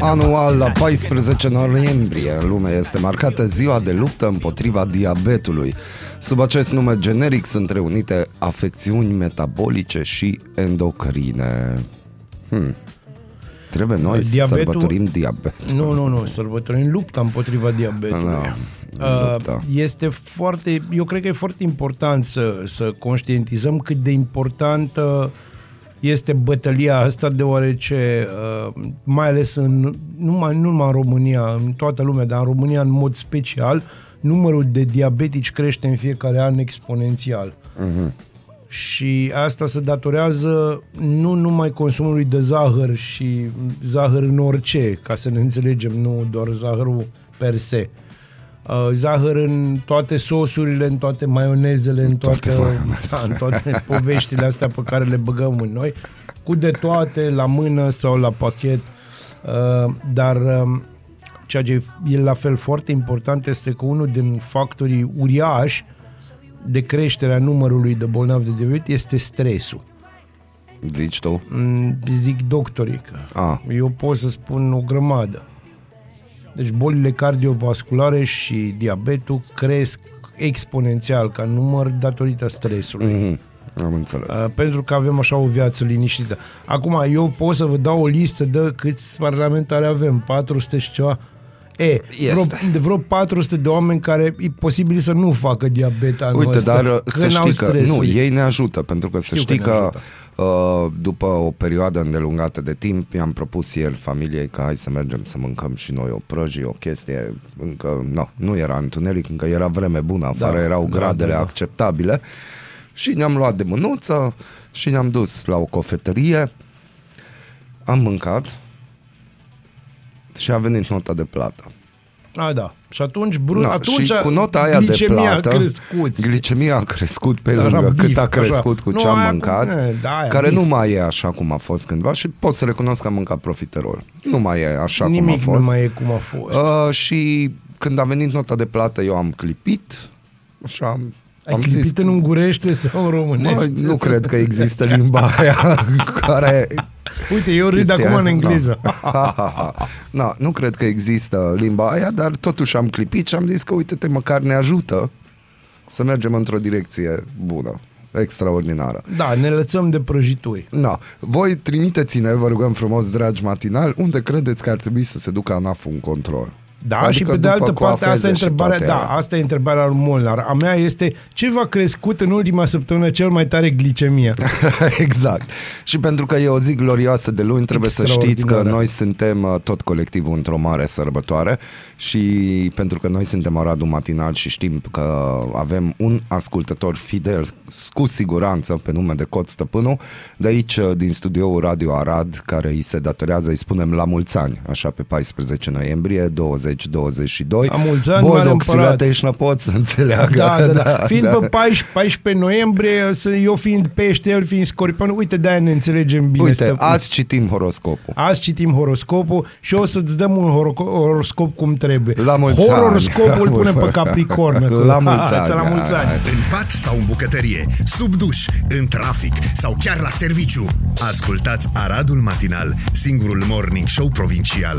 Anual, la 14 noiembrie, în lume este marcată ziua de luptă împotriva diabetului. Sub acest nume generic sunt reunite afecțiuni metabolice și endocrine. Hmm. Trebuie noi Diabetul... să sărbătorim diabetul. Nu, nu, nu, sărbătorim lupta împotriva diabetului. Da, uh, este foarte, eu cred că e foarte important să, să conștientizăm cât de importantă este bătălia asta, deoarece, uh, mai ales în, numai, nu numai în România, în toată lumea, dar în România în mod special, numărul de diabetici crește în fiecare an exponențial. Uh-huh. Și asta se datorează nu numai consumului de zahăr și zahăr în orice, ca să ne înțelegem, nu doar zahărul per se. Uh, zahăr în toate sosurile, în toate maionezele, în toate, da, în toate poveștile astea pe care le băgăm în noi, cu de toate, la mână sau la pachet. Uh, dar um, ceea ce e la fel foarte important este că unul din factorii uriași de creșterea numărului de bolnavi de diabet este stresul. Zici tu? Mm, zic doctorii că A. eu pot să spun o grămadă. Deci bolile cardiovasculare și diabetul cresc exponențial ca număr datorită stresului. Mm-hmm. Am înțeles. Uh, pentru că avem așa o viață liniștită. Acum, eu pot să vă dau o listă de câți parlamentari avem, 400 și ceva. E, vreo, de vreo 400 de oameni care e posibil să nu facă diabet anul Uite, ăsta, dar să știi că nu, ei. ne ajută, pentru că să știi că, că uh, după o perioadă îndelungată de timp i-am propus el familiei că hai să mergem să mâncăm și noi o prăjie, o chestie, încă no, nu era întuneric, încă era vreme bună, afară da, erau da, gradele da, da. acceptabile și ne-am luat de mânuță și ne-am dus la o cofetărie, am mâncat, și a venit nota de plată. A, da. Și atunci, brun, da, atunci și cu nota aia de plată, a crescut. glicemia a crescut pe lângă cât a crescut așa. cu ce nu, am mâncat, ne, da, care bif. nu mai e așa cum a fost cândva și pot să recunosc că am mâncat profiterol. Nu mai e așa Nimic cum a fost. nu mai e cum a fost. Uh, și când a venit nota de plată, eu am clipit, așa, ai am clipit zis, în ungurește sau în românește? Mă, nu cred că există limba aia care... Uite, eu râd acum în engleză. no, nu cred că există limba aia, dar totuși am clipit și am zis că uite-te, măcar ne ajută să mergem într-o direcție bună extraordinară. Da, ne lăsăm de prăjituri. Da. Voi trimiteți-ne, vă rugăm frumos, dragi matinal, unde credeți că ar trebui să se ducă ANAF un control. Da, adică și pe de altă parte, asta e întrebarea, da, asta e întrebarea lui Molnar. A mea este ce v-a crescut în ultima săptămână cel mai tare glicemia? exact. Și pentru că e o zi glorioasă de luni, trebuie să știți că noi suntem uh, tot colectivul într-o mare sărbătoare și pentru că noi suntem Aradul Matinal și știm că avem un ascultător fidel, cu siguranță, pe nume de Cot Stăpânu, de aici, uh, din studioul Radio Arad, care îi se datorează, îi spunem la mulți ani, așa pe 14 noiembrie 20 2022. La mulți ani, Boldog Silateșnă pot să înțeleagă. Da, da, da. da fiind da. pe 14, 14 noiembrie, eu fiind pește, el fiind scorpion, uite, de-aia ne înțelegem bine. Uite, stăpân. azi citim horoscopul. Azi citim horoscopul și o să-ți dăm un horoscop cum trebuie. La mulți Horoscopul ani. pune pe Capricorn. La mulți ani. La mulți ani. În pat sau în bucătărie, sub duș, în trafic sau chiar la serviciu. Ascultați Aradul Matinal, singurul morning show provincial.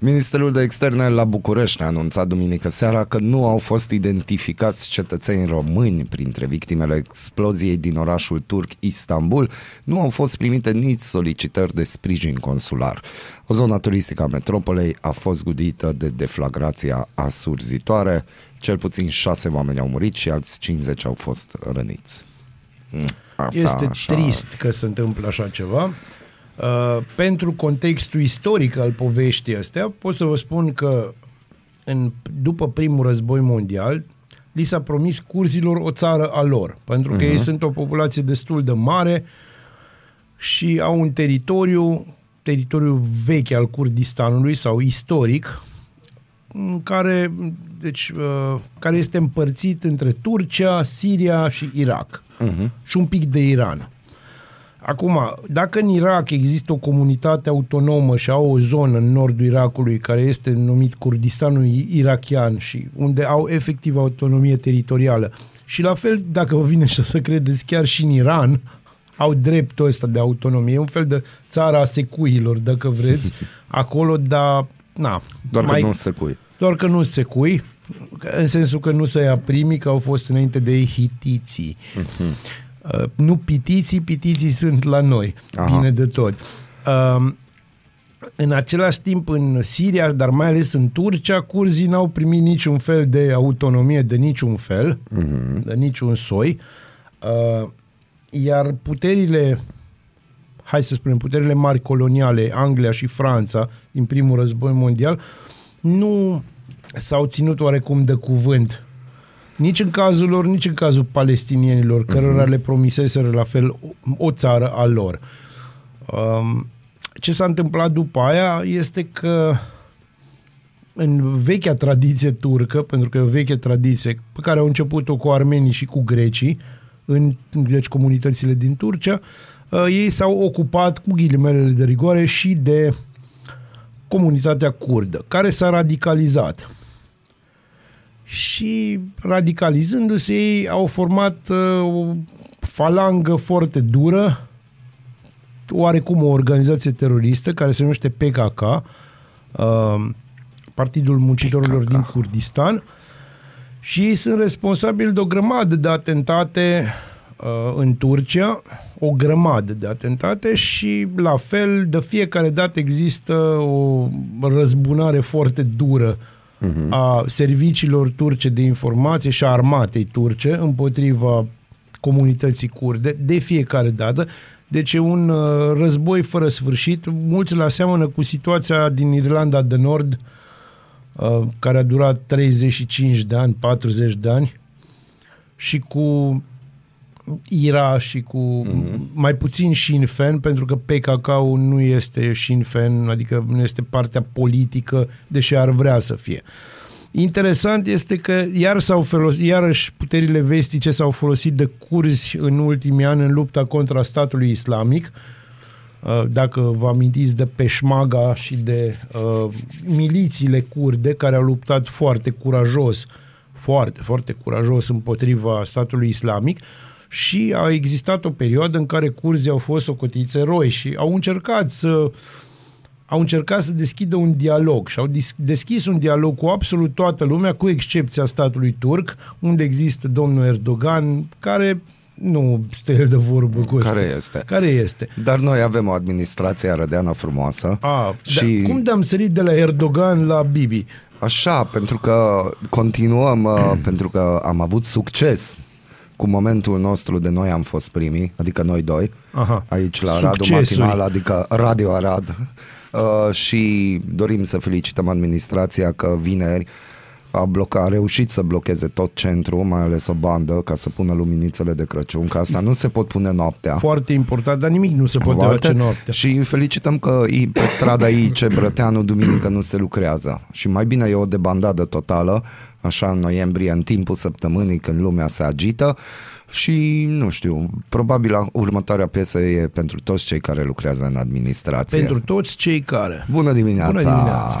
Ministerul de Externe la București a anunțat duminică seara că nu au fost identificați cetățeni români printre victimele exploziei din orașul turc Istanbul. Nu au fost primite nici solicitări de sprijin consular. O zonă turistică a metropolei a fost gudită de deflagrația asurzitoare. Cel puțin șase oameni au murit și alți 50 au fost răniți. Mm, asta, este așa... trist că se întâmplă așa ceva. Uh, pentru contextul istoric al poveștii astea, pot să vă spun că în, după primul război mondial, li s-a promis curzilor o țară a lor, pentru că uh-huh. ei sunt o populație destul de mare și au un teritoriu, teritoriul vechi al Kurdistanului sau istoric, în care, deci, uh, care este împărțit între Turcia, Siria și Irak uh-huh. și un pic de Iran. Acum, dacă în Irak există o comunitate autonomă și au o zonă în nordul Irakului care este numit Kurdistanul irachian și unde au efectiv autonomie teritorială și la fel, dacă vă vine și să credeți, chiar și în Iran au dreptul ăsta de autonomie, un fel de țara a secuilor, dacă vreți, acolo, dar na. Doar mai, că nu secui. Doar că nu secui, în sensul că nu se ia primii, că au fost înainte de ei hitiții. Uh-huh. Uh, nu pitiții, pitiții sunt la noi, Aha. bine de tot. Uh, în același timp, în Siria, dar mai ales în Turcia, curzii n-au primit niciun fel de autonomie de niciun fel, uh-huh. de niciun soi, uh, iar puterile, hai să spunem, puterile mari coloniale, Anglia și Franța, din primul război mondial, nu s-au ținut oarecum de cuvânt nici în cazul lor, nici în cazul palestinienilor, uh-huh. cărora le promiseseră la fel o, o țară a lor. Um, ce s-a întâmplat după aia este că în vechea tradiție turcă, pentru că e o veche tradiție pe care au început-o cu armenii și cu grecii, în deci, comunitățile din Turcia, uh, ei s-au ocupat cu ghilimelele de rigoare și de comunitatea kurdă, care s-a radicalizat și radicalizându-se ei au format uh, o falangă foarte dură, oarecum o organizație teroristă care se numește PKK, uh, Partidul Muncitorilor PKK. din Kurdistan și ei sunt responsabili de o grămadă de atentate uh, în Turcia, o grămadă de atentate și la fel de fiecare dată există o răzbunare foarte dură uh-huh. a serviciilor turce de informație și a armatei turce împotriva comunității kurde de fiecare dată. Deci e un uh, război fără sfârșit. Mulți îl aseamănă cu situația din Irlanda de Nord, uh, care a durat 35 de ani, 40 de ani, și cu IRA și cu mm-hmm. mai puțin Sinn Féin, pentru că PKK-ul nu este Sinn Féin, adică nu este partea politică, deși ar vrea să fie. Interesant este că iar s-au folosit, iarăși puterile vestice s-au folosit de curzi în ultimii ani în lupta contra statului islamic. Uh, dacă vă amintiți de Peșmaga și de uh, milițiile kurde care au luptat foarte curajos, foarte, foarte curajos împotriva statului islamic, uh, și a existat o perioadă în care curzii au fost socotiți eroi și au încercat să au încercat să deschidă un dialog și au deschis un dialog cu absolut toată lumea, cu excepția statului turc, unde există domnul Erdogan, care nu stă el de vorbă cu Care este. Care este. Dar noi avem o administrație arădeană frumoasă. A, și... Da, cum de-am sărit de la Erdogan la Bibi? Așa, pentru că continuăm, uh, pentru că am avut succes cu momentul nostru de noi am fost primii, adică noi doi, Aha. aici la Radu Matinal, adică Radio Arad. Uh, și dorim să felicităm administrația că vineri a blocat, a reușit să blocheze tot centrul, mai ales o bandă, ca să pună luminițele de Crăciun, că asta nu se pot pune noaptea. Foarte important, dar nimic nu se poate face noaptea. Și felicităm că pe strada IC Brăteanu duminică nu se lucrează. Și mai bine e o debandadă totală, așa în noiembrie, în timpul săptămânii când lumea se agită și, nu știu, probabil următoarea piesă e pentru toți cei care lucrează în administrație. Pentru toți cei care. Bună dimineața! Bună dimineața!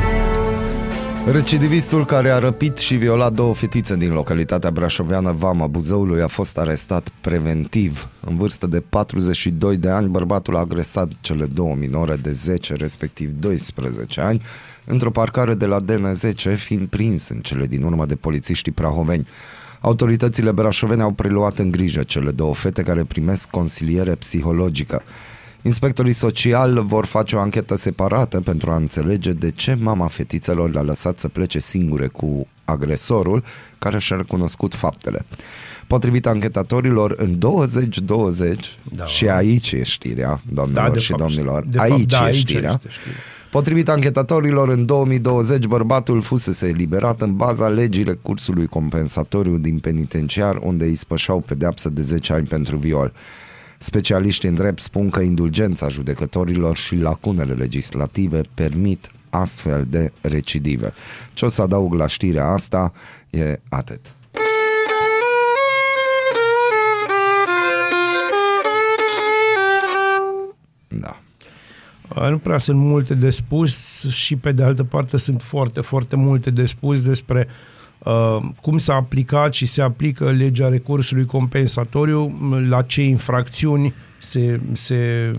Recidivistul care a răpit și violat două fetițe din localitatea brașoveană Vama Buzăului a fost arestat preventiv. În vârstă de 42 de ani, bărbatul a agresat cele două minore de 10, respectiv 12 ani, într-o parcare de la DN10, fiind prins în cele din urmă de polițiștii prahoveni. Autoritățile brașovene au preluat în grijă cele două fete care primesc consiliere psihologică. Inspectorii social vor face o anchetă separată pentru a înțelege de ce mama fetițelor le-a lăsat să plece singure cu agresorul care și-a recunoscut faptele. Potrivit anchetatorilor, în 2020, da. și aici e știrea, doamnelor da, și fapt, domnilor, de aici, fapt, da, e aici știrea, este știrea, Potrivit anchetatorilor, în 2020 bărbatul fusese eliberat în baza legii recursului compensatoriu din penitenciar, unde îi spășau pedeapsă de 10 ani pentru viol. Specialiștii în drept spun că indulgența judecătorilor și lacunele legislative permit astfel de recidive. Ce o să adaug la știrea asta e atât. Da. Nu prea sunt multe de spus și pe de altă parte sunt foarte, foarte multe de spus despre uh, cum s-a aplicat și se aplică legea recursului compensatoriu, la ce infracțiuni se, se,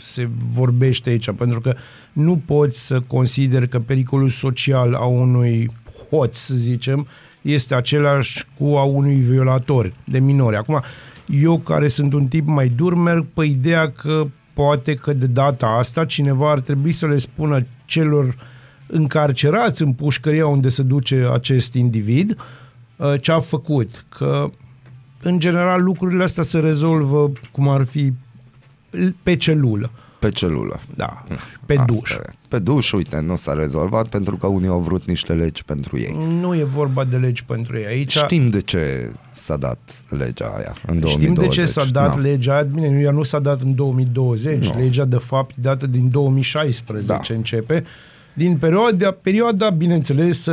se vorbește aici, pentru că nu poți să consideri că pericolul social a unui hoț, să zicem, este același cu a unui violator de minori. Acum, eu care sunt un tip mai dur, merg pe ideea că poate că de data asta cineva ar trebui să le spună celor încarcerați în pușcăria unde se duce acest individ uh, ce a făcut. Că în general lucrurile astea se rezolvă cum ar fi pe celulă. Pe celulă. Da, pe Asta duș. E. Pe duș, uite, nu s-a rezolvat pentru că unii au vrut niște legi pentru ei. Nu e vorba de legi pentru ei. Aici... Știm de ce s-a dat legea aia în 2020. Știm de ce s-a dat da. legea aia. Bine, ea nu s-a dat în 2020. No. Legea, de fapt, dată din 2016 da. începe. Din perioada, perioada bineînțeles,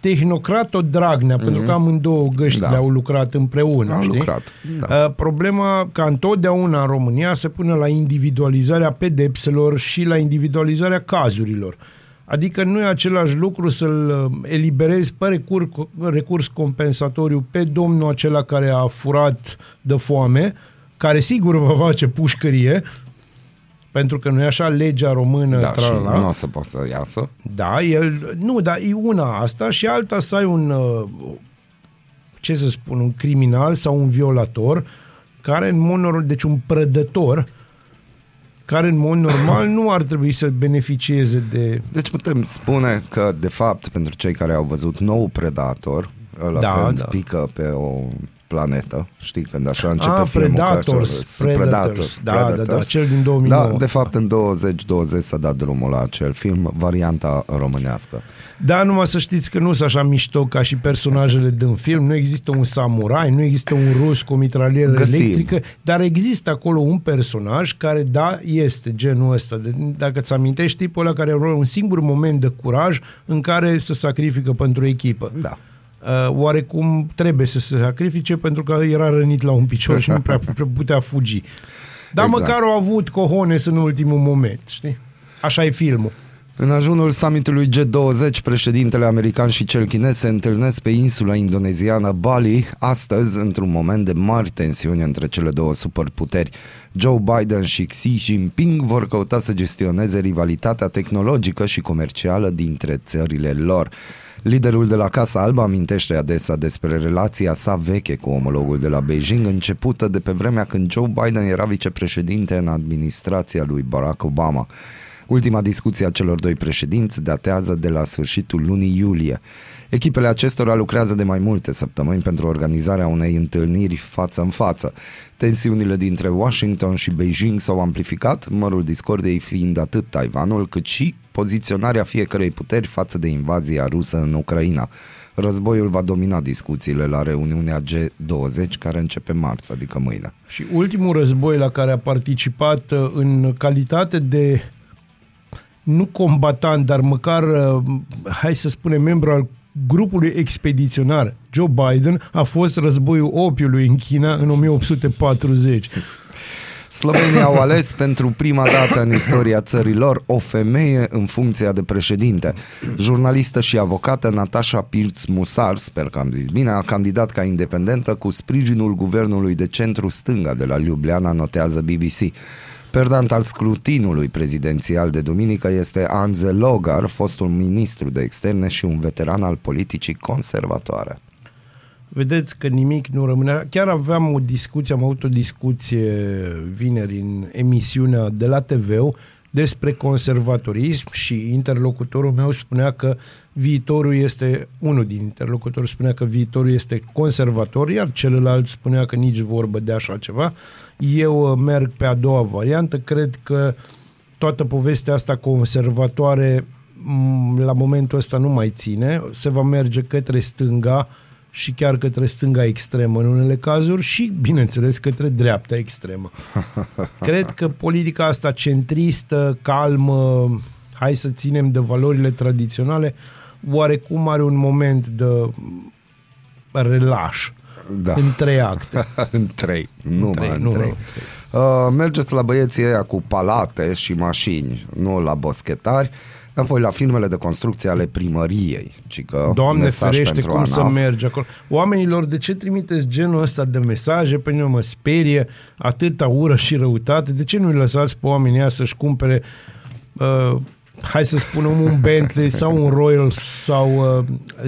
tehnocrat-o Dragnea, mm-hmm. pentru că amândouă găștile da. au lucrat împreună. Au știi? lucrat, da. Uh, problema, ca întotdeauna în România, se pune la individualizarea pedepselor și la individualizarea cazurilor. Adică nu e același lucru să-l uh, eliberezi pe recurs, recurs compensatoriu pe domnul acela care a furat de foame, care sigur va face pușcărie, pentru că nu e așa legea română. Da, și nu o să poată să iasă. Da, el, nu, dar e una asta și alta să ai un, uh, ce să spun, un criminal sau un violator care în mod normal, deci un prădător care în mod normal nu ar trebui să beneficieze de... Deci putem spune că, de fapt, pentru cei care au văzut nou Predator, ăla da, când da. pică pe o planetă, știi, când așa începe ah, filmul. Predators, așa, Predators, Predators, da, Predators. Da, da, cel din 2009. Da, de fapt în 2020 s-a dat drumul la acel film, varianta românească. Da, numai să știți că nu sunt așa mișto ca și personajele din film, nu există un samurai, nu există un rus cu o mitralieră Găsim. electrică, dar există acolo un personaj care, da, este genul ăsta. De, dacă ți amintești, tipul ăla care are un singur moment de curaj în care se sacrifică pentru echipă. Da uh, oarecum trebuie să se sacrifice pentru că era rănit la un picior și nu prea putea fugi. Dar exact. măcar au avut cohones în ultimul moment, știi? Așa e filmul. În ajunul summitului G20, președintele american și cel chinez se întâlnesc pe insula indoneziană Bali astăzi într-un moment de mari tensiuni între cele două superputeri. Joe Biden și Xi Jinping vor căuta să gestioneze rivalitatea tehnologică și comercială dintre țările lor. Liderul de la Casa Albă amintește adesea despre relația sa veche cu omologul de la Beijing, începută de pe vremea când Joe Biden era vicepreședinte în administrația lui Barack Obama. Ultima discuție a celor doi președinți datează de la sfârșitul lunii iulie. Echipele acestora lucrează de mai multe săptămâni pentru organizarea unei întâlniri față în față. Tensiunile dintre Washington și Beijing s-au amplificat, mărul discordiei fiind atât Taiwanul cât și poziționarea fiecărei puteri față de invazia rusă în Ucraina. Războiul va domina discuțiile la reuniunea G20 care începe marți, adică mâine. Și ultimul război la care a participat uh, în calitate de nu combatant, dar măcar, uh, hai să spunem, membru al grupului expediționar Joe Biden a fost războiul opiului în China în 1840. Slovenii au ales pentru prima dată în istoria țărilor o femeie în funcția de președinte. Jurnalistă și avocată Natasha Pilz Musar, sper că am zis bine, a candidat ca independentă cu sprijinul guvernului de centru-stânga de la Ljubljana, notează BBC. Perdant al scrutinului prezidențial de duminică este Anze Logar, fostul ministru de externe și un veteran al politicii conservatoare. Vedeți că nimic nu rămâne. Chiar aveam o discuție, am avut o discuție vineri în emisiunea de la tv despre conservatorism și interlocutorul meu spunea că viitorul este, unul din interlocutori spunea că viitorul este conservator, iar celălalt spunea că nici vorbă de așa ceva. Eu uh, merg pe a doua variantă, cred că toată povestea asta conservatoare la momentul ăsta nu mai ține, se va merge către stânga și chiar către stânga extremă în unele cazuri și, bineînțeles, către dreapta extremă. Cred că politica asta centristă, calmă, hai să ținem de valorile tradiționale, oarecum are un moment de relaș. Da. În trei acte. în trei, nu în trei, în nu, trei. Nu, trei. Uh, mergeți la băieții ăia cu palate și mașini, nu la boschetari. Apoi la firmele de construcție ale primăriei. Ci că Doamne ferește cum ANAF. să merge acolo. Oamenilor, de ce trimiteți genul ăsta de mesaje? Pe mine mă sperie atâta ură și răutate. De ce nu-i lăsați pe oamenii să-și cumpere uh, hai să spunem un Bentley sau un Royal sau uh,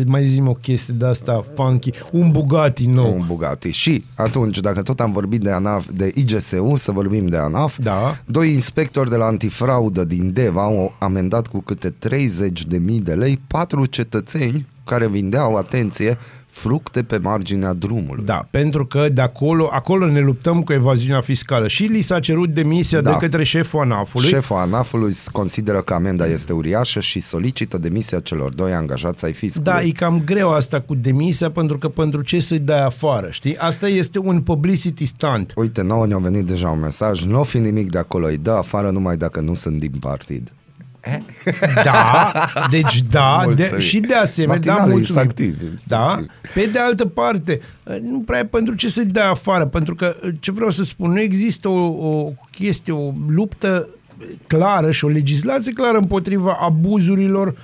mai zim o chestie de asta funky, un Bugatti nou. Un Bugatti. Și atunci, dacă tot am vorbit de ANAF, de IGSU, să vorbim de ANAF, da. doi inspectori de la antifraudă din Deva au amendat cu câte 30.000 de lei patru cetățeni care vindeau, atenție, fructe pe marginea drumului. Da, pentru că de acolo, acolo ne luptăm cu evaziunea fiscală. Și li s-a cerut demisia da. de către șeful ANAF-ului. Șeful ANAF-ului consideră că amenda este uriașă și solicită demisia celor doi angajați ai fiscului. Da, e cam greu asta cu demisia, pentru că pentru ce să-i dai afară, știi? Asta este un publicity stunt. Uite, nouă ne-a venit deja un mesaj, nu o fi nimic de acolo, îi dă afară numai dacă nu sunt din partid. Da, deci da, de, și de asemenea, da, mulțumim. Activ, da, pe de altă parte, nu prea e pentru ce să-i dai afară, pentru că, ce vreau să spun, nu există o, o chestie, o luptă clară și o legislație clară împotriva abuzurilor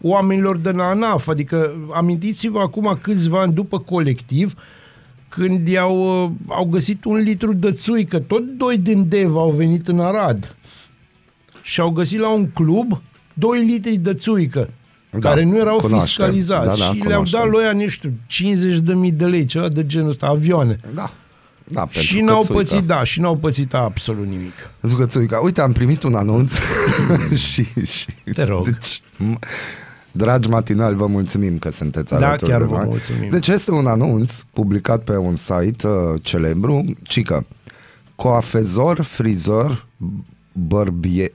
oamenilor de la ANAF. Adică, amintiți-vă acum câțiva ani după colectiv, când i-au, au găsit un litru de țuică, tot doi din Dev au venit în Arad și au găsit la un club 2 litri de țuică da, care nu erau cunoaștem. fiscalizați da, da, și le-au dat lui aia, nu știu, 50 de mii de lei, ceva de genul ăsta, avioane. Da. Da, și n-au țuica. pățit, da, și n-au pățit absolut nimic. Pentru că țuica, uite, am primit un anunț și, și... Te rog. Deci, Dragi matinali, vă mulțumim că sunteți da, alături chiar de vă noi. mulțumim. Deci este un anunț publicat pe un site uh, celebru, cică coafezor, frizor, bărbie,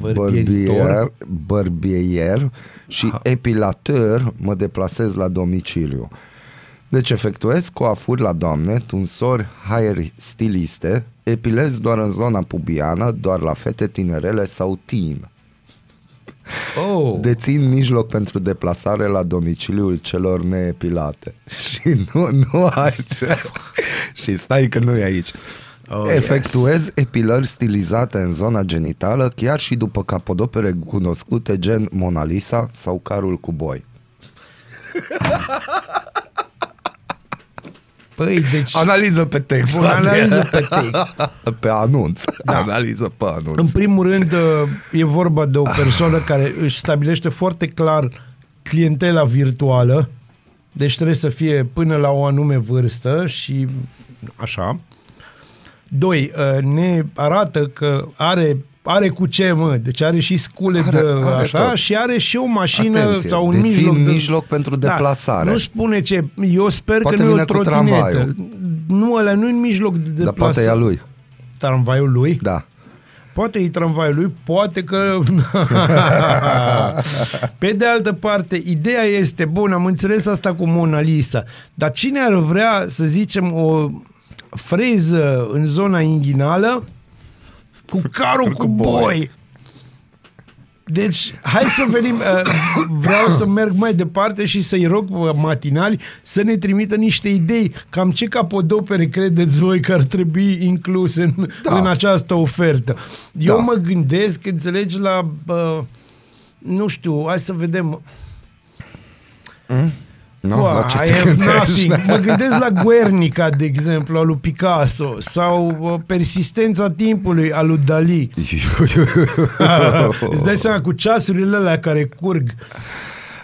bărbier, bărbier și Aha. epilator mă deplasez la domiciliu. Deci efectuez coafuri la doamne, tunsori hair stiliste, epilez doar în zona pubiană, doar la fete tinerele sau teen. Oh. Dețin mijloc pentru deplasare la domiciliul celor neepilate. Și nu, nu ai... și stai că nu e aici. Oh, Efectuez yes. epilări stilizate în zona genitală chiar și după capodopere cunoscute gen Mona Lisa sau Carul cu boi. Păi, deci... Analiză pe text. Bun, analiză pe text. pe anunț. Da. Analiză pe anunț. În primul rând, uh, e vorba de o persoană care își stabilește foarte clar clientela virtuală, deci trebuie să fie până la o anume vârstă și așa. Doi, uh, ne arată că are are cu ce, mă, deci are și scule are, de are așa tot. și are și o mașină Atenție, sau un mijloc. De... mijloc pentru da, deplasare. Nu spune ce, eu sper poate că nu e o trotinetă. Nu, ăla nu e un mijloc de deplasare. Dar poate e a lui. Tramvaiul lui? Da. Poate e tramvaiul lui, poate că... Pe de altă parte, ideea este, bun, am înțeles asta cu Mona Lisa, dar cine ar vrea, să zicem, o freză în zona inghinală cu carul cu boi. Deci, hai să venim, uh, vreau să merg mai departe și să-i rog matinali să ne trimită niște idei. Cam ce capodopere credeți voi că ar trebui inclus în, da. în această ofertă? Eu da. mă gândesc, înțelegi, la, uh, nu știu, hai să vedem... Mm? No, Wow, I have nothing. Mă gândesc la Guernica, de exemplu, al lui Picasso sau uh, Persistența timpului al lui Dali. Îți dai seama cu ceasurile alea care curg.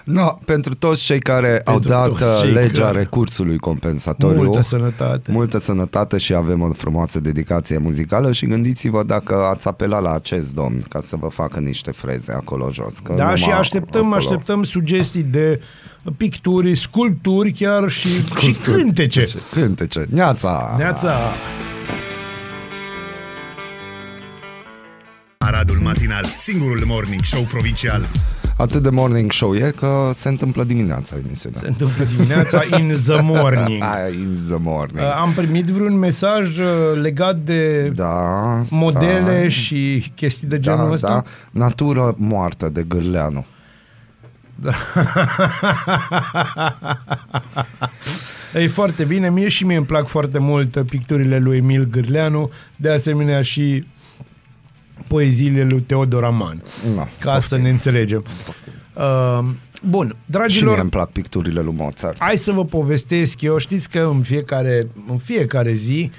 No, pentru toți cei care pentru au dat uh, legea care... recursului compensatoriu. Multă sănătate. Multă sănătate și avem o frumoasă dedicație muzicală și gândiți-vă dacă ați apelat la acest domn ca să vă facă niște freze acolo jos. Că da, și așteptăm, acolo... așteptăm sugestii de picturi, sculpturi chiar și, sculpturi. și cântece. Cântece. Neața! Neața! Aradul Matinal, singurul morning show provincial. Atât de morning show e că se întâmplă dimineața emisiunea. Se întâmplă dimineața in the morning. in the morning. Uh, am primit vreun mesaj uh, legat de da, modele da. și chestii de genul da, ăsta? Da. Natură moartă de Gârleanu. Da. e foarte bine, mie și mie îmi plac foarte mult picturile lui Emil Gârleanu, de asemenea și poeziile lui Teodor Aman. No, ca poftim. să ne înțelegem. Uh, bun, dragilor... Și îmi plac picturile lui Mozart. Hai să vă povestesc eu. Știți că în fiecare, în fiecare zi,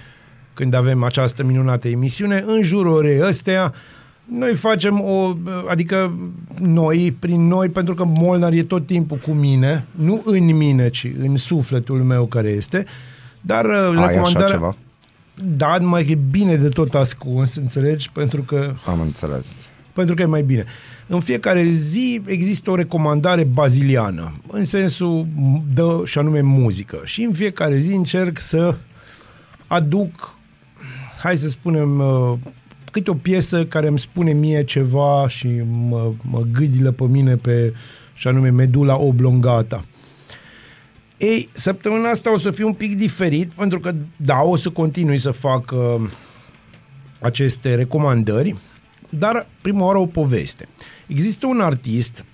când avem această minunată emisiune, în jurul orei ăstea, noi facem o, adică noi, prin noi, pentru că Molnar e tot timpul cu mine, nu în mine, ci în sufletul meu care este, dar uh, Ai recomandarea... așa ceva? Da, mai e bine de tot ascuns, înțelegi? Pentru că... Am înțeles. Pentru că e mai bine. În fiecare zi există o recomandare baziliană, în sensul de, și anume muzică. Și în fiecare zi încerc să aduc, hai să spunem, uh, câte o piesă care îmi spune mie ceva și mă, mă gâdilă pe mine pe, și anume medula oblongata. Ei, săptămâna asta o să fie un pic diferit, pentru că, da, o să continui să fac uh, aceste recomandări, dar prima oară o poveste. Există un artist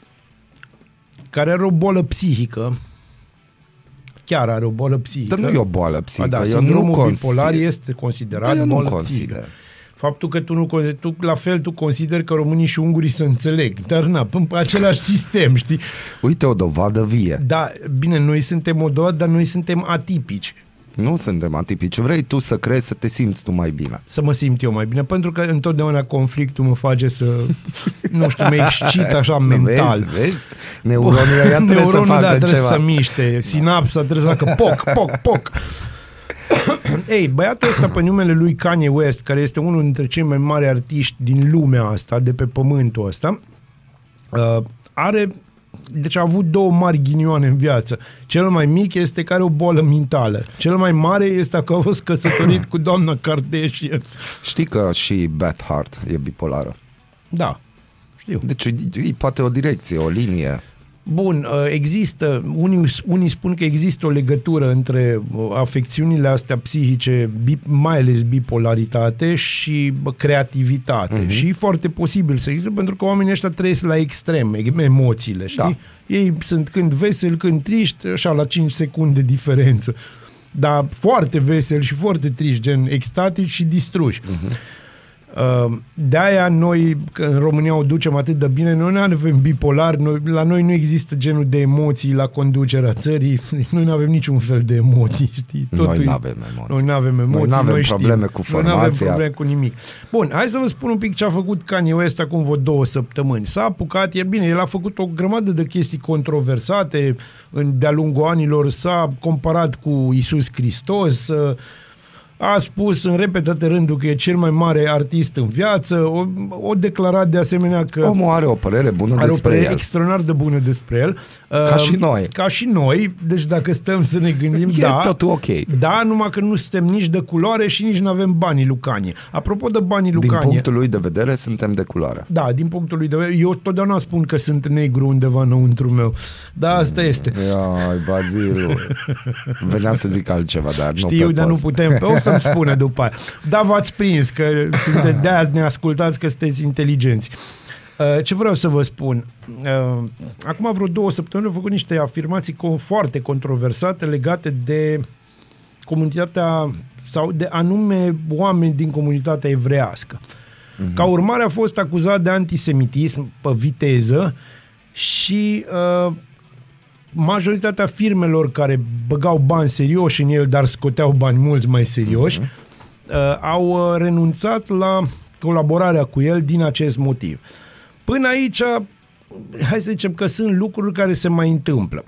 care are o bolă psihică, chiar are o bolă psihică. Dar nu e o boală psihică. A, da, sindromul bipolar este considerat da, bolă psihică faptul că tu nu tu, la fel tu consideri că românii și ungurii se înțeleg, dar na, pe același sistem, știi? Uite o dovadă vie. Da, bine, noi suntem o dovadă, dar noi suntem atipici. Nu suntem atipici. Vrei tu să crezi să te simți tu mai bine. Să mă simt eu mai bine, pentru că întotdeauna conflictul mă face să, nu știu, mă excit așa mental. Vezi, vezi? Neuronul ăia trebuie Neuronul, să facă da, trebuie ceva. să miște, sinapsa trebuie să facă poc, poc, poc. Ei, băiatul ăsta pe numele lui Kanye West, care este unul dintre cei mai mari artiști din lumea asta, de pe pământul ăsta, uh, are deci a avut două mari ghinioane în viață. Cel mai mic este care are o bolă mentală. Cel mai mare este că a fost căsătorit cu doamna Kardashian. Știi că și Beth Hart e bipolară. Da, știu. Deci e, e poate o direcție, o linie. Bun, uh, există, unii, unii spun că există o legătură între uh, afecțiunile astea psihice, mai ales bipolaritate și creativitate. Uh-huh. Și e foarte posibil să există, pentru că oamenii ăștia trăiesc la extrem, emoțiile, știi? Da. Ei sunt când veseli, când triști, așa la 5 secunde diferență. Dar foarte veseli și foarte triști, gen extatici și distruși. Uh-huh. Ehm, de-aia noi, în România o ducem atât de bine, noi nu avem bipolar, noi, la noi nu există genul de emoții la conducerea țării, noi nu avem niciun fel de emoții, știi? Totul noi nu avem emoții. Noi nu avem emoții, noi nu avem noi probleme știm. cu formația. Noi nu avem probleme cu nimic. Bun, hai să vă spun un pic ce a făcut Kanye West acum vreo două săptămâni. S-a apucat, e bine, el a făcut o grămadă de chestii controversate de-a lungul anilor, s-a comparat cu Isus Hristos, a spus în repetate rânduri că e cel mai mare artist în viață, o, o declarat de asemenea că... Omul are o părere bună are despre o părere el. extraordinar de bună despre el. Ca uh, și noi. Ca și noi, deci dacă stăm să ne gândim, e da. totul ok. Da, numai că nu suntem nici de culoare și nici nu avem banii Lucanie. Apropo de banii Lucanie... Din punctul lui de vedere, suntem de culoare. Da, din punctul lui de vedere. Eu totdeauna spun că sunt negru undeva înăuntru meu. Da, asta mm, este. Ai, Bazilu. Veneam să zic altceva, dar Știu, nu Știu, dar nu putem. O să-mi spune după aia. Da, v-ați prins că sunte, de azi ne ascultați că sunteți inteligenți. Uh, ce vreau să vă spun? Uh, acum vreo două săptămâni au făcut niște afirmații foarte controversate legate de comunitatea sau de anume oameni din comunitatea evrească. Uh-huh. Ca urmare a fost acuzat de antisemitism pe viteză și uh, majoritatea firmelor care băgau bani serioși în el, dar scoteau bani mult mai serioși, uh-huh uh, au uh, renunțat la colaborarea cu el din acest motiv. Până aici, hai să zicem că sunt lucruri care se mai întâmplă.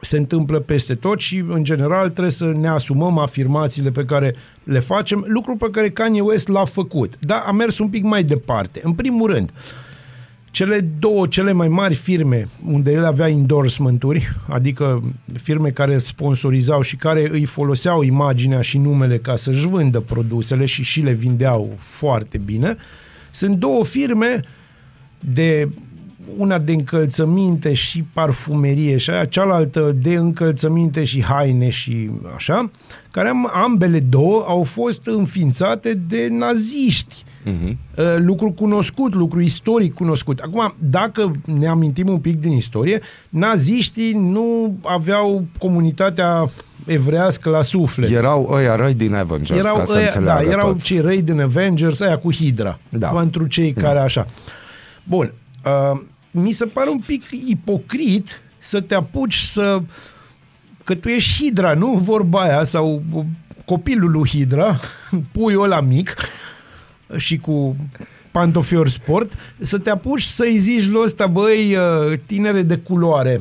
Se întâmplă peste tot și, în general, trebuie să ne asumăm afirmațiile pe care le facem, lucru pe care Kanye West l-a făcut. Dar a mers un pic mai departe. În primul rând, uh, cele două cele mai mari firme unde el avea endorsement-uri, adică firme care sponsorizau și care îi foloseau imaginea și numele ca să-și vândă produsele și și le vindeau foarte bine, Sunt două firme de una de încălțăminte și parfumerie și aia cealaltă de încălțăminte și haine și așa, care am, ambele două au fost înființate de naziști. Uh-huh. Lucru cunoscut, lucru istoric cunoscut. Acum, dacă ne amintim un pic din istorie, naziștii nu aveau comunitatea evrească la suflet. Erau ăia răi din Avengers, erau ca să ăia, Da, erau toți. cei răi din Avengers, aia cu Hydra. Da. Pentru cei da. care așa. Bun. Uh, mi se pare un pic ipocrit să te apuci să... Că tu ești Hidra, nu? Vorba aia, sau copilul lui Hidra, puiul ăla mic și cu pantofior sport, să te apuci să-i zici lui ăsta, băi, uh, tinere de culoare,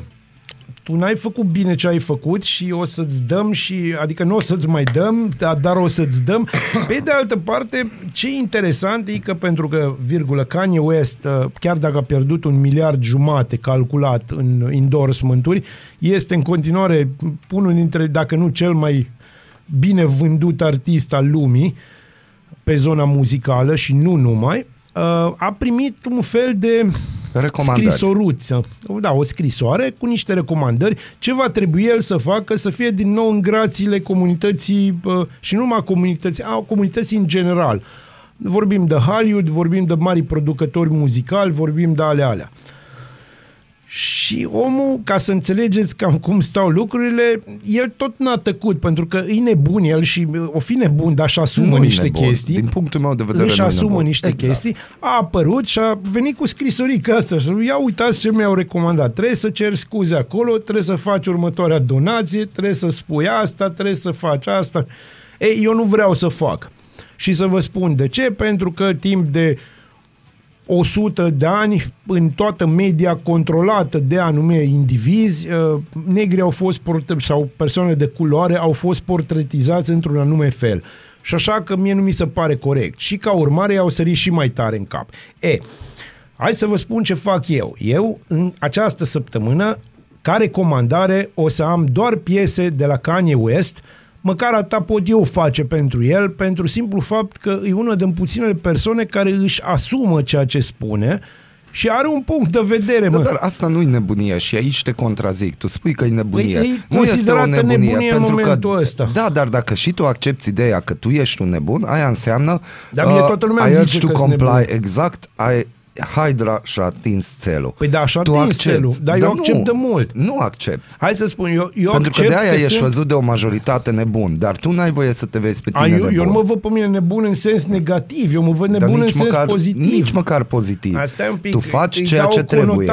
tu n-ai făcut bine ce ai făcut și o să-ți dăm și, adică nu o să-ți mai dăm, dar o să-ți dăm. Pe de altă parte, ce interesant e că pentru că, virgulă, Kanye West, uh, chiar dacă a pierdut un miliard jumate calculat în endorsement-uri, este în continuare unul dintre, dacă nu cel mai bine vândut artist al lumii pe zona muzicală și nu numai, uh, a primit un fel de Recomandări. Scrisoruță. Da, o scrisoare cu niște recomandări. Ce va trebui el să facă să fie din nou în grațiile comunității și nu numai comunității, a comunității în general. Vorbim de Hollywood, vorbim de mari producători muzicali, vorbim de ale alea. Uh, și omul, ca să înțelegeți cam cum stau lucrurile, el tot n-a tăcut, pentru că e nebun el și o fi nebun, dar și asumă nu niște nebun. chestii. Din punctul meu de vedere Își asumă nebun. niște exact. chestii. A apărut și a venit cu scrisorica asta și ia uitați ce mi-au recomandat. Trebuie să cer scuze acolo, trebuie să faci următoarea donație, trebuie să spui asta, trebuie să faci asta. Ei, eu nu vreau să fac. Și să vă spun de ce, pentru că timp de 100 de ani în toată media controlată de anume indivizi, uh, negri au fost sau persoane de culoare au fost portretizați într-un anume fel. Și așa că mie nu mi se pare corect. Și ca urmare au sărit și mai tare în cap. E, hai să vă spun ce fac eu. Eu, în această săptămână, ca recomandare, o să am doar piese de la Kanye West, uh, măcar atâta pot eu face pentru el, pentru simplu fapt că e una din puținele persoane care își asumă ceea ce spune și are un punct de vedere, da, mă. Dar asta nu e nebunie și aici te contrazic. Tu spui că e nebunie. Păi, e nu este o nebunie, nebunie pentru în că ăsta. Da, dar dacă și tu accepti ideea că tu ești un nebun, aia înseamnă Dar mie toată lumea uh, zice to comply exact, ai Hydra și-a atins țelul. Păi da, și-a atins țelul, dar, dar eu accept nu, de mult. Nu accept. Hai să spun, eu, eu Pentru că de aia ești sunt... văzut de o majoritate nebun, dar tu n-ai voie să te vezi pe tine A, eu, eu nu mă văd pe mine nebun în sens negativ, eu mă văd nebun în sens măcar, pozitiv. Nici măcar pozitiv. Asta e un pic, tu faci ceea ce trebuie.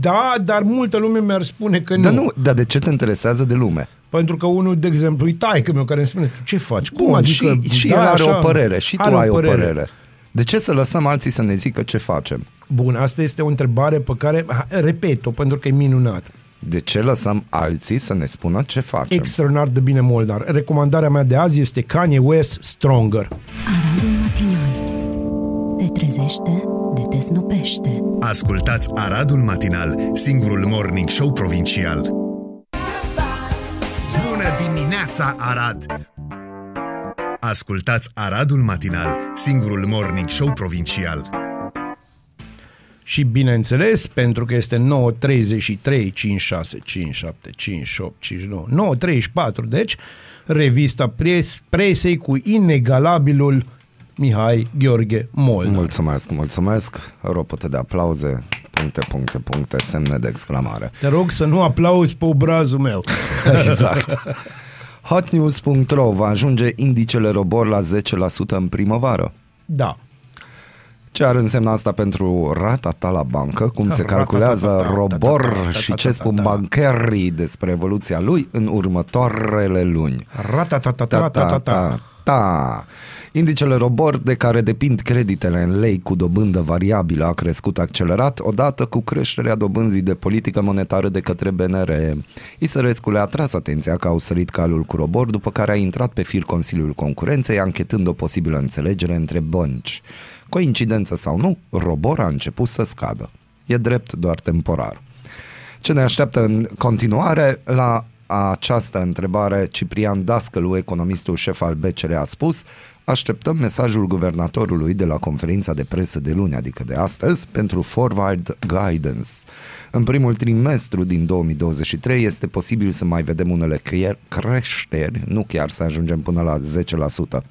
Da, dar multă lume mi-ar spune că nu. Dar nu, dar de ce te interesează de lume? Pentru că unul, de exemplu, e taică meu care îmi spune, ce faci? Cum Bun, adică, și, și da, el are așa, o părere, și tu ai o părere. o părere. De ce să lăsăm alții să ne zică ce facem? Bun, asta este o întrebare pe care, repet-o, pentru că e minunat. De ce lăsăm alții să ne spună ce facem? Extraordinar de bine, Moldar. Recomandarea mea de azi este Kanye West Stronger. Aradul matinal. Te trezește, de te snopește. Ascultați Aradul Matinal, singurul morning show provincial. Bună dimineața, Arad! Ascultați Aradul Matinal, singurul morning show provincial. Și bineînțeles, pentru că este 9.33, 56, 57, 58, 59, 9.34, deci, revista pres, presei cu inegalabilul Mihai Gheorghe Molnar. Mulțumesc, mulțumesc. Ropote de aplauze, puncte, puncte, puncte, semne de exclamare. Te rog să nu aplauzi pe obrazul meu. exact. Hotnews.ro va ajunge indicele robor la 10% în primăvară. Da. Ce ar însemna asta pentru rata ta la bancă, cum se calculează robor și ce spun bancherii despre evoluția lui în următoarele luni. Rata ta ta ta ta ta ta. Indicele Robor, de care depind creditele în lei cu dobândă variabilă, a crescut accelerat odată cu creșterea dobânzii de politică monetară de către BNR. Isărescu le-a tras atenția că au sărit calul cu Robor, după care a intrat pe fir Consiliul Concurenței, anchetând o posibilă înțelegere între bănci. Coincidență sau nu, Robor a început să scadă. E drept doar temporar. Ce ne așteaptă în continuare la această întrebare, Ciprian Dascălu, economistul șef al BCR, a spus Așteptăm mesajul guvernatorului de la conferința de presă de luni, adică de astăzi, pentru Forward Guidance. În primul trimestru din 2023 este posibil să mai vedem unele creșteri, nu chiar să ajungem până la 10%.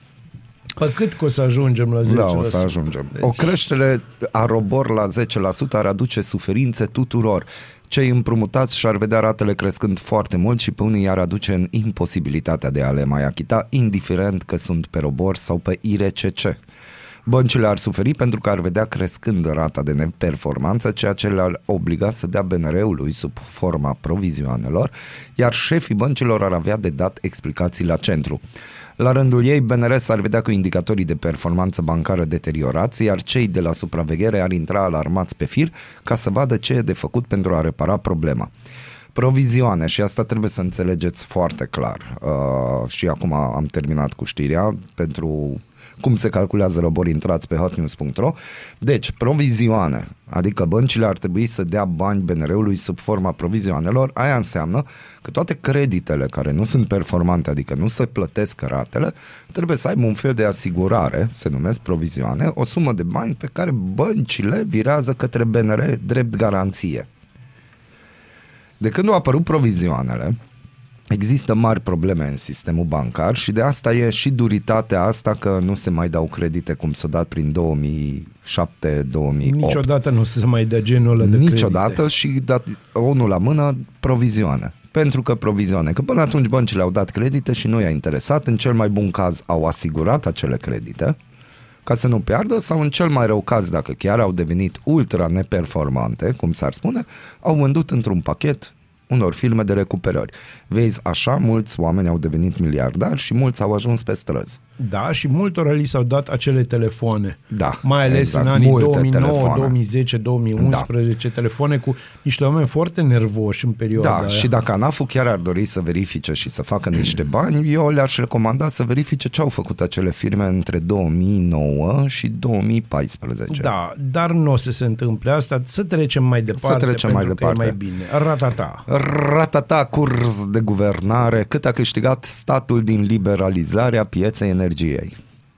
Pe cât că o să ajungem la 10%? Da, o să ajungem. Deci... O creștere a robor la 10% ar aduce suferințe tuturor. Cei împrumutați și-ar vedea ratele crescând foarte mult și pe unii i-ar aduce în imposibilitatea de a le mai achita, indiferent că sunt pe robor sau pe IRCC. Băncile ar suferi pentru că ar vedea crescând rata de neperformanță, ceea ce le-ar obliga să dea BNR-ului sub forma provizioanelor, iar șefii băncilor ar avea de dat explicații la centru. La rândul ei, BNRS ar vedea cu indicatorii de performanță bancară deteriorați, iar cei de la supraveghere ar intra alarmați pe fir ca să vadă ce e de făcut pentru a repara problema provizioane și asta trebuie să înțelegeți foarte clar. Uh, și acum am terminat cu știrea pentru cum se calculează robori, intrați pe hotnews.ro. Deci, provizioane, adică băncile ar trebui să dea bani BNR-ului sub forma provizioanelor, aia înseamnă că toate creditele care nu sunt performante, adică nu se plătesc ratele, trebuie să aibă un fel de asigurare, se numesc provizioane, o sumă de bani pe care băncile virează către BNR drept garanție. De când au apărut provizioanele, Există mari probleme în sistemul bancar și de asta e și duritatea asta că nu se mai dau credite cum s-a dat prin 2007-2008. Niciodată nu se mai dă genul ăla de Niciodată credite. și dat, unul la mână provizioane. Pentru că provizioane. Că până atunci băncile au dat credite și nu i-a interesat. În cel mai bun caz au asigurat acele credite ca să nu piardă sau în cel mai rău caz, dacă chiar au devenit ultra neperformante, cum s-ar spune, au vândut într-un pachet unor filme de recuperări. Vezi, așa mulți oameni au devenit miliardari și mulți au ajuns pe străzi. Da, și multora li s-au dat acele telefoane. Da. Mai ales exact, în anii 2009, telefoane. 2010, 2011, da. telefoane cu niște oameni foarte nervoși în perioada Da, aia. și dacă ANAF chiar ar dori să verifice și să facă niște bani, eu le-aș recomanda să verifice ce au făcut acele firme între 2009 și 2014. Da, dar nu o să se întâmple asta, să trecem mai departe, să trecem mai departe. mai bine. Ratata. Ratata, curs de guvernare, cât a câștigat statul din liberalizarea pieței energiei.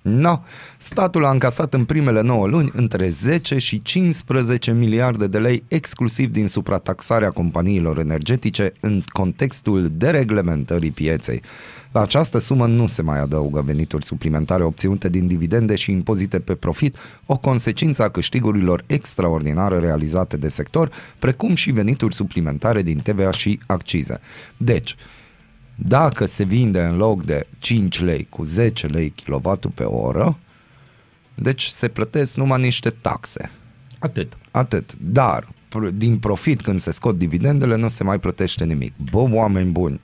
No, statul a încasat în primele 9 luni între 10 și 15 miliarde de lei exclusiv din suprataxarea companiilor energetice în contextul dereglementării pieței. La această sumă nu se mai adaugă venituri suplimentare obținute din dividende și impozite pe profit, o consecință a câștigurilor extraordinare realizate de sector, precum și venituri suplimentare din TVA și accize. Deci, dacă se vinde în loc de 5 lei cu 10 lei kilovatul pe oră, deci se plătesc numai niște taxe. Atât. Atât. Dar din profit când se scot dividendele nu se mai plătește nimic. Bă, oameni buni,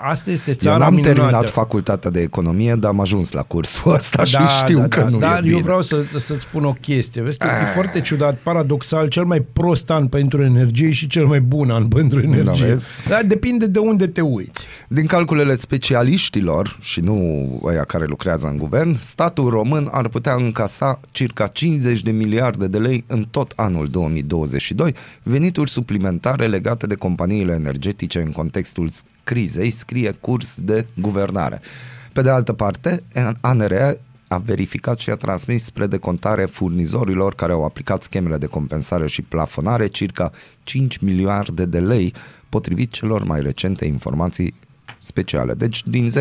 Asta este țara Eu n-am minunată. terminat facultatea de economie, dar am ajuns la cursul ăsta da, și știu da, că da, nu Dar e bine. eu vreau să, să-ți spun o chestie. Vezi, e ah. foarte ciudat, paradoxal, cel mai prost an pentru energie și cel mai bun an pentru da, energie. Da, Dar depinde de unde te uiți. Din calculele specialiștilor, și nu ăia care lucrează în guvern, statul român ar putea încasa circa 50 de miliarde de lei în tot anul 2022, venituri suplimentare legate de companiile energetice în contextul crizei, scrie curs de guvernare. Pe de altă parte, ANR a verificat și a transmis spre decontare furnizorilor care au aplicat schemele de compensare și plafonare circa 5 miliarde de lei, potrivit celor mai recente informații speciale. Deci din 10-15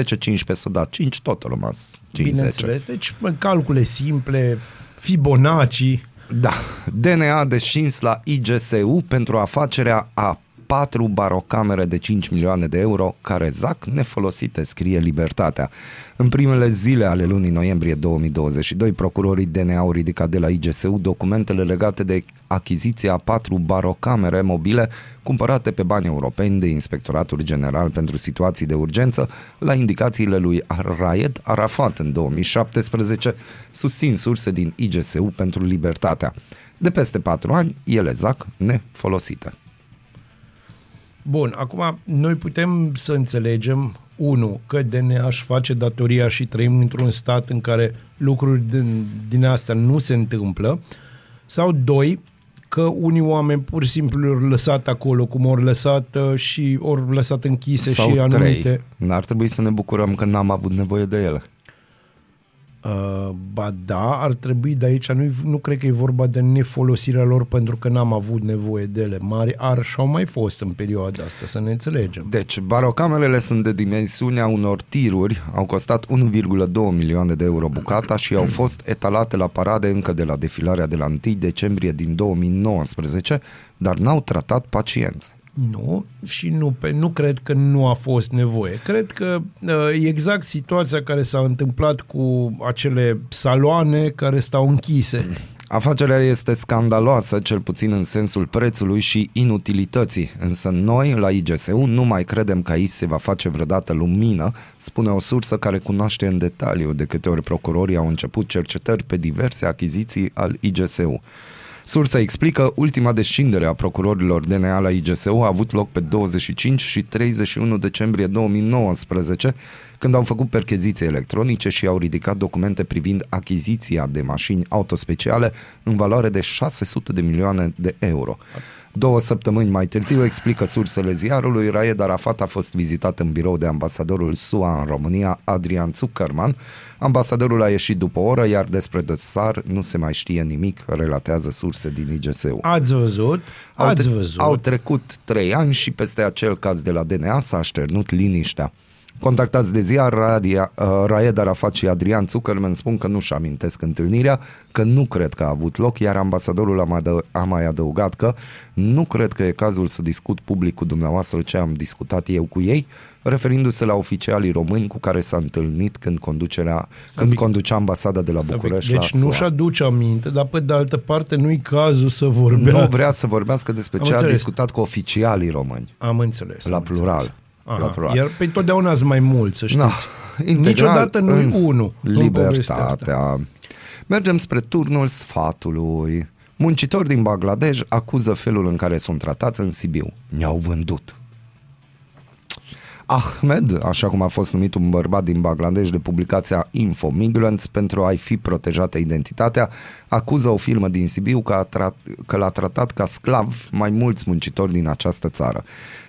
s-o dat 5, tot a rămas 5 Bineînțeles, deci calcule simple, Fibonacci. Da, DNA descins la IGSU pentru afacerea a patru barocamere de 5 milioane de euro care zac nefolosite, scrie Libertatea. În primele zile ale lunii noiembrie 2022, procurorii DNA au ridicat de la IGSU documentele legate de achiziția a patru barocamere mobile cumpărate pe bani europeni de Inspectoratul General pentru Situații de Urgență la indicațiile lui Raed Arafat în 2017, susțin surse din IGSU pentru Libertatea. De peste patru ani, ele zac nefolosite. Bun, acum noi putem să înțelegem, unu, că DNA își face datoria și trăim într-un stat în care lucruri din, din astea nu se întâmplă, sau doi, că unii oameni pur și simplu au lăsat acolo cum ori lăsat uh, și ori lăsat închise Sau și anumite... Trei. N-ar trebui să ne bucurăm că n-am avut nevoie de ele. Uh, ba da, ar trebui, de aici nu, nu cred că e vorba de nefolosirea lor pentru că n-am avut nevoie de ele. Mari ar și au mai fost în perioada asta, să ne înțelegem. Deci, barocamerele sunt de dimensiunea unor tiruri, au costat 1,2 milioane de euro bucata și au fost etalate la parade încă de la defilarea de la 1 decembrie din 2019, dar n-au tratat pacienți. Nu, și nu, pe, nu cred că nu a fost nevoie. Cred că uh, exact situația care s-a întâmplat cu acele saloane care stau închise. Afacerea este scandaloasă, cel puțin în sensul prețului și inutilității, însă noi, la IGSU, nu mai credem că aici se va face vreodată lumină, spune o sursă care cunoaște în detaliu de câte ori procurorii au început cercetări pe diverse achiziții al IGSU. Sursa explică, ultima descindere a procurorilor DNA la IGSU a avut loc pe 25 și 31 decembrie 2019, când au făcut percheziții electronice și au ridicat documente privind achiziția de mașini autospeciale în valoare de 600 de milioane de euro. Două săptămâni mai târziu, explică sursele ziarului, Raed Arafat a fost vizitat în birou de ambasadorul SUA în România, Adrian Zuckerman. Ambasadorul a ieșit după o oră, iar despre dosar nu se mai știe nimic, relatează surse din IGSU. Ați văzut? Ați văzut. Au trecut trei ani și peste acel caz de la DNA s-a așternut liniștea. Contactați de ziar, Radia, uh, Raed Arafat și Adrian Zuckerman spun că nu-și amintesc întâlnirea, că nu cred că a avut loc, iar ambasadorul a mai, a mai adăugat că nu cred că e cazul să discut public cu dumneavoastră ce am discutat eu cu ei, referindu-se la oficialii români cu care s-a întâlnit când, conducerea, când conducea ambasada de la București Deci nu-și aduce aminte, dar pe de altă parte nu-i cazul să vorbească. Nu vrea să vorbească despre am ce înțeles. a discutat cu oficialii români. Am înțeles. La am plural. Înțeles. Aha, iar pe întotdeauna sunt mai mulți, să știți. No, Niciodată nu e unul. Libertatea. Mergem spre turnul sfatului. Muncitori din Bangladesh acuză felul în care sunt tratați în Sibiu. Ne-au vândut. Ahmed, așa cum a fost numit un bărbat din Bangladesh de publicația Info Migrants pentru a-i fi protejată identitatea, acuză o firmă din Sibiu că, a tra- că l-a tratat ca sclav mai mulți muncitori din această țară.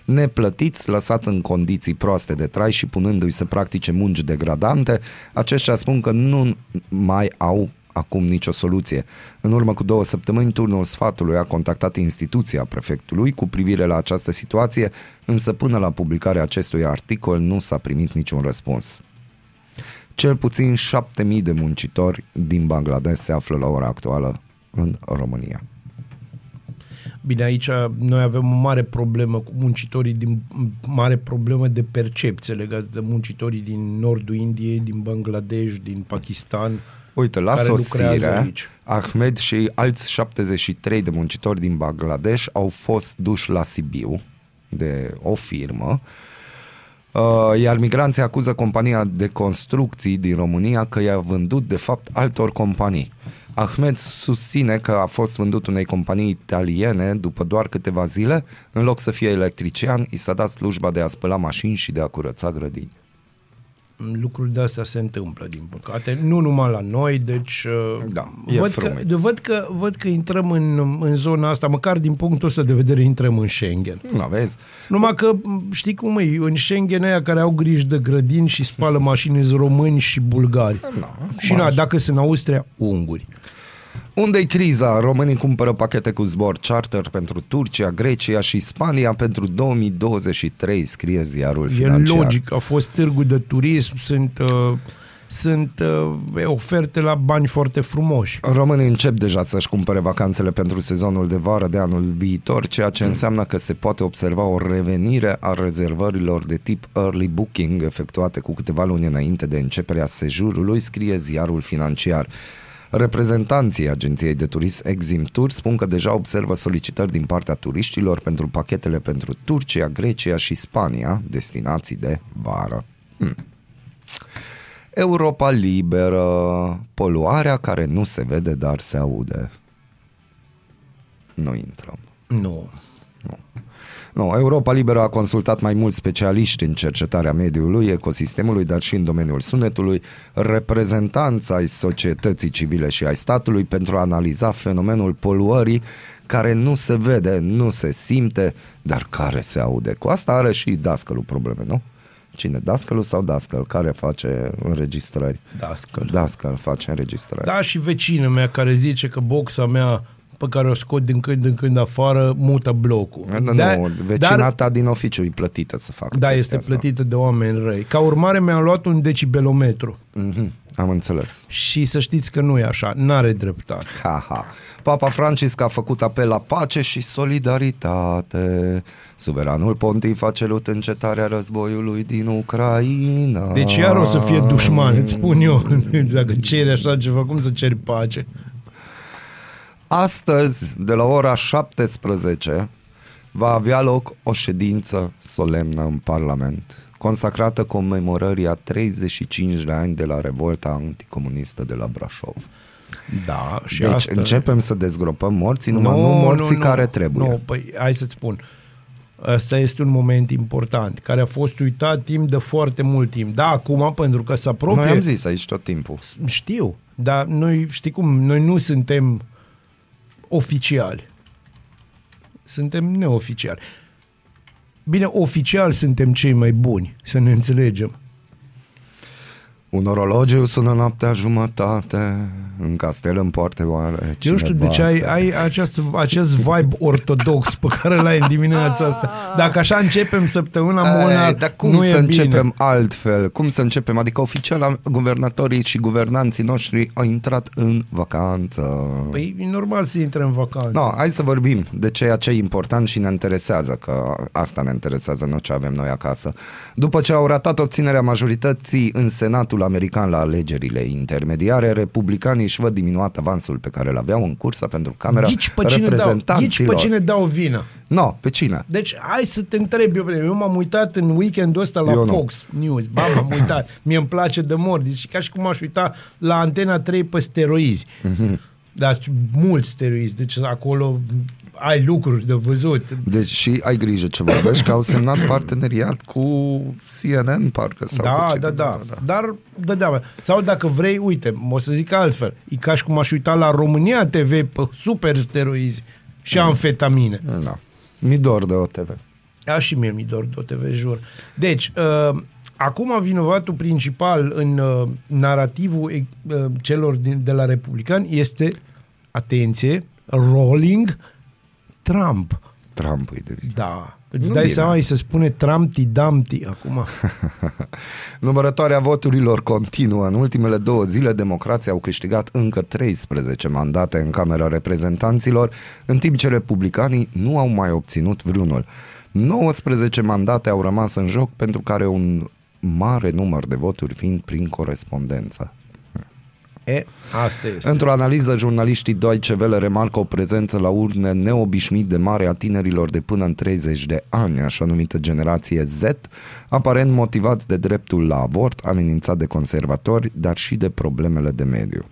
Neplătiți, lăsat în condiții proaste de trai și punându-i să practice munci degradante, aceștia spun că nu mai au acum nicio soluție. În urmă cu două săptămâni, turnul sfatului a contactat instituția prefectului cu privire la această situație, însă până la publicarea acestui articol nu s-a primit niciun răspuns. Cel puțin 7000 de muncitori din Bangladesh se află la ora actuală în România. Bine, aici noi avem o mare problemă cu muncitorii din mare problemă de percepție legată de muncitorii din nordul Indiei, din Bangladesh, din Pakistan. Uite, la sosire, Ahmed și alți 73 de muncitori din Bangladesh au fost duși la Sibiu de o firmă, uh, iar migranții acuză compania de construcții din România că i-a vândut de fapt altor companii. Ahmed susține că a fost vândut unei companii italiene după doar câteva zile, în loc să fie electrician, i s-a dat slujba de a spăla mașini și de a curăța grădini lucruri de astea se întâmplă, din păcate. Nu numai la noi, deci uh, da, văd, că, văd, că, văd că intrăm în, în zona asta, măcar din punctul ăsta de vedere intrăm în Schengen. Nu vezi. Numai că, știi cum e, în Schengen aia care au grijă de grădini și spală mașini români și bulgari. No, și na, dacă sunt în Austria, unguri. Unde-i criza? Românii cumpără pachete cu zbor charter pentru Turcia, Grecia și Spania pentru 2023, scrie ziarul e financiar. E logic, a fost târgul de turism, sunt... Uh sunt uh, oferte la bani foarte frumoși. Românii încep deja să-și cumpere vacanțele pentru sezonul de vară de anul viitor, ceea ce înseamnă că se poate observa o revenire a rezervărilor de tip early booking efectuate cu câteva luni înainte de începerea sejurului, scrie ziarul financiar. Reprezentanții agenției de turism Exim Tour spun că deja observă solicitări din partea turiștilor pentru pachetele pentru Turcia, Grecia și Spania, destinații de vară. Hmm. Europa liberă, poluarea care nu se vede, dar se aude. Nu intrăm. Nu. Nu. Nu, Europa Liberă a consultat mai mulți specialiști în cercetarea mediului, ecosistemului, dar și în domeniul sunetului, reprezentanța ai societății civile și ai statului pentru a analiza fenomenul poluării care nu se vede, nu se simte, dar care se aude. Cu asta are și dascălul probleme, nu? Cine? Dascălul sau dascăl? Care face înregistrări? Dascăl. Dascăl face înregistrări. Da, și vecină mea care zice că boxa mea pe care o scot din când în când afară, mută blocul. Nu, da, nu, vecinata dar, din oficiu e plătită să facă Da, este asta. plătită de oameni răi. Ca urmare mi-am luat un decibelometru. Mm-hmm, am înțeles. Și să știți că nu e așa, n-are dreptate. Ha, ha. Papa Francisc a făcut apel la pace și solidaritate. Suveranul pontif a celut încetarea războiului din Ucraina. Deci iar o să fie dușman, îți spun eu. Dacă ceri așa ceva, cum să ceri pace? Astăzi, de la ora 17, va avea loc o ședință solemnă în Parlament, consacrată comemorării a 35 de ani de la revolta anticomunistă de la Brașov. Da, și deci asta... începem să dezgropăm morții, numai nu, nu morții nu, care trebuie. Nu, păi hai să-ți spun. Asta este un moment important, care a fost uitat timp de foarte mult timp. Da, acum, pentru că se apropie... Noi am zis aici tot timpul. Știu, dar noi, știi cum, noi nu suntem oficiali. Suntem neoficiali. Bine, oficial suntem cei mai buni, să ne înțelegem. Un orologiu sună noaptea jumătate, în castel în poarte oare Eu știu de ce ai, ai acest, acest vibe ortodox pe care l-ai în dimineața asta. Dacă așa începem săptămâna Mona, Dar cum nu să e începem bine. altfel? Cum să începem? Adică oficial guvernatorii și guvernanții noștri au intrat în vacanță. Păi e normal să intre în vacanță. No, hai să vorbim de ceea ce e important și ne interesează, că asta ne interesează, nu ce avem noi acasă. După ce au ratat obținerea majorității în Senatul American la alegerile intermediare, republicanii își văd diminuat avansul pe care îl aveau în cursa pentru Camera Ghici pe cine dau, ghici pe Reprezentanților. cine dau vină. No, pe cine? Deci, hai să te întreb eu. Eu m-am uitat în weekendul ăsta la Eu nu. Fox News. Ba, m-am uitat. Mie îmi place de mor. Deci, ca și cum aș uita la Antena 3 pe steroizi. Mhm. Dar mulți steroizi. Deci, acolo ai lucruri de văzut. Deci și ai grijă ce vorbești, că au semnat parteneriat cu CNN, parcă. Sau Da, cu cine. da, da, da. Dar, da, da. Sau dacă vrei, uite, o să zic altfel. E ca și cum aș uita la România TV pe super steroizi și amfetamine. Da. Mi dor de OTV. A, și mie mi dor de OTV, jur. Deci, uh, acum vinovatul principal în uh, narativul uh, celor din, de la republicani este, atenție, Rolling Trump. Trump îi de vină. Da. Îți Nu dai bine. seama, îi se spune Trumpty Dumpty acum. Numărătoarea voturilor continuă. În ultimele două zile, democrații au câștigat încă 13 mandate în Camera Reprezentanților, în timp ce republicanii nu au mai obținut vreunul. 19 mandate au rămas în joc pentru care un mare număr de voturi fiind prin corespondență. E, asta este. Într-o analiză, jurnaliștii Deutsche Welle remarcă o prezență la urne neobișnuit de mare a tinerilor de până în 30 de ani, așa numită generație Z, aparent motivați de dreptul la avort, amenințat de conservatori, dar și de problemele de mediu.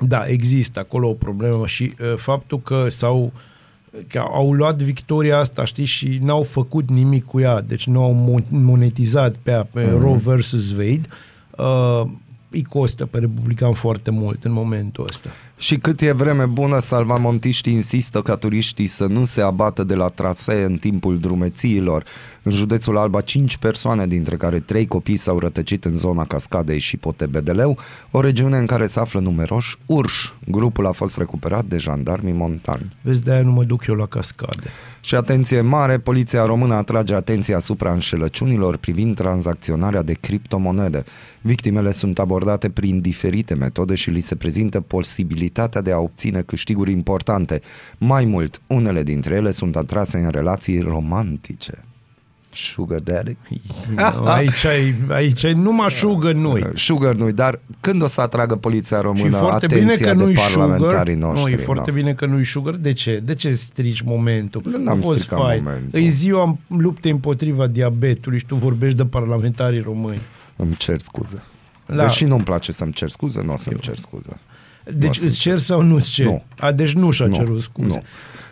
Da, există acolo o problemă și uh, faptul că s-au că au luat victoria asta, știi, și n-au făcut nimic cu ea, deci nu au mo- monetizat pe, ea, pe mm-hmm. Roe versus Wade, uh, îi costă pe republican foarte mult în momentul ăsta. Și cât e vreme bună, salvamontiștii insistă ca turiștii să nu se abată de la trasee în timpul drumețiilor. În județul Alba, 5 persoane, dintre care 3 copii s-au rătăcit în zona Cascadei și Potebedeleu, o regiune în care se află numeroși urși. Grupul a fost recuperat de jandarmii montani. Vezi, de-aia nu mă duc eu la cascade. Și atenție mare, poliția română atrage atenția asupra înșelăciunilor privind tranzacționarea de criptomonede. Victimele sunt abordate prin diferite metode și li se prezintă posibilitatea de a obține câștiguri importante. Mai mult, unele dintre ele sunt atrase în relații romantice. Sugar daddy? aici, ai, aici ai numai șugă noi. Sugar nu dar când o să atragă poliția Și română foarte atenția bine că de nu-i parlamentarii sugar. noștri? Nu, e foarte da. bine că nu-i sugar. De ce? De ce strici momentul? n-am A fost stricat fain. momentul. E ziua luptei împotriva diabetului și tu vorbești de parlamentarii români. Îmi cer scuze. La- Deși nu-mi place să-mi cer scuze, nu o să-mi cer scuze. Deci Nu, îți cer sau nu îți cer? Nu. A, deci nu și-a Nu. cerut scuze. Nu.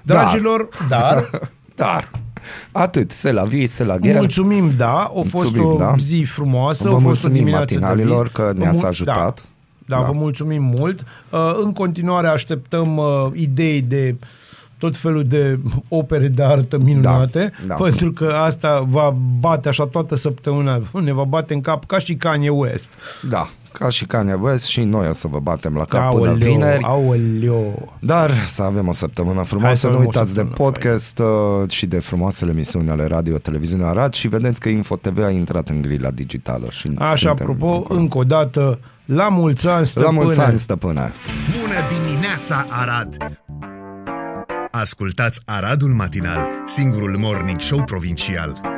Dragilor, dar, Dar, atât, se la vie, se la gher. mulțumim, da, a fost Mulțumim, o da. zi frumoasă, Vă a fost o mulțumim dimineață de matinalilor vis. că Vă ne-ați mul- ajutat. Da, da, Da. vă mulțumim mult. Uh, În continuare așteptăm uh, idei de tot felul de opere de artă minunate, da, da. pentru că asta va bate așa toată săptămâna, ne va bate în cap ca și Kanye West. Da, ca și Kanye West și noi o să vă batem la cap aoleo, până vineri. Aoleo. Dar să avem o săptămână frumoasă, nu uitați de podcast fain. Uh, și de frumoasele emisiuni ale Radio Televiziunea Arad și vedeți că Info TV a intrat în grila digitală. Și Așa, apropo, acolo. încă o dată, la mulți ani, stăpâne! La mulți ani, stăpâne! Bună dimineața, Arad! Ascultați Aradul Matinal, singurul morning show provincial.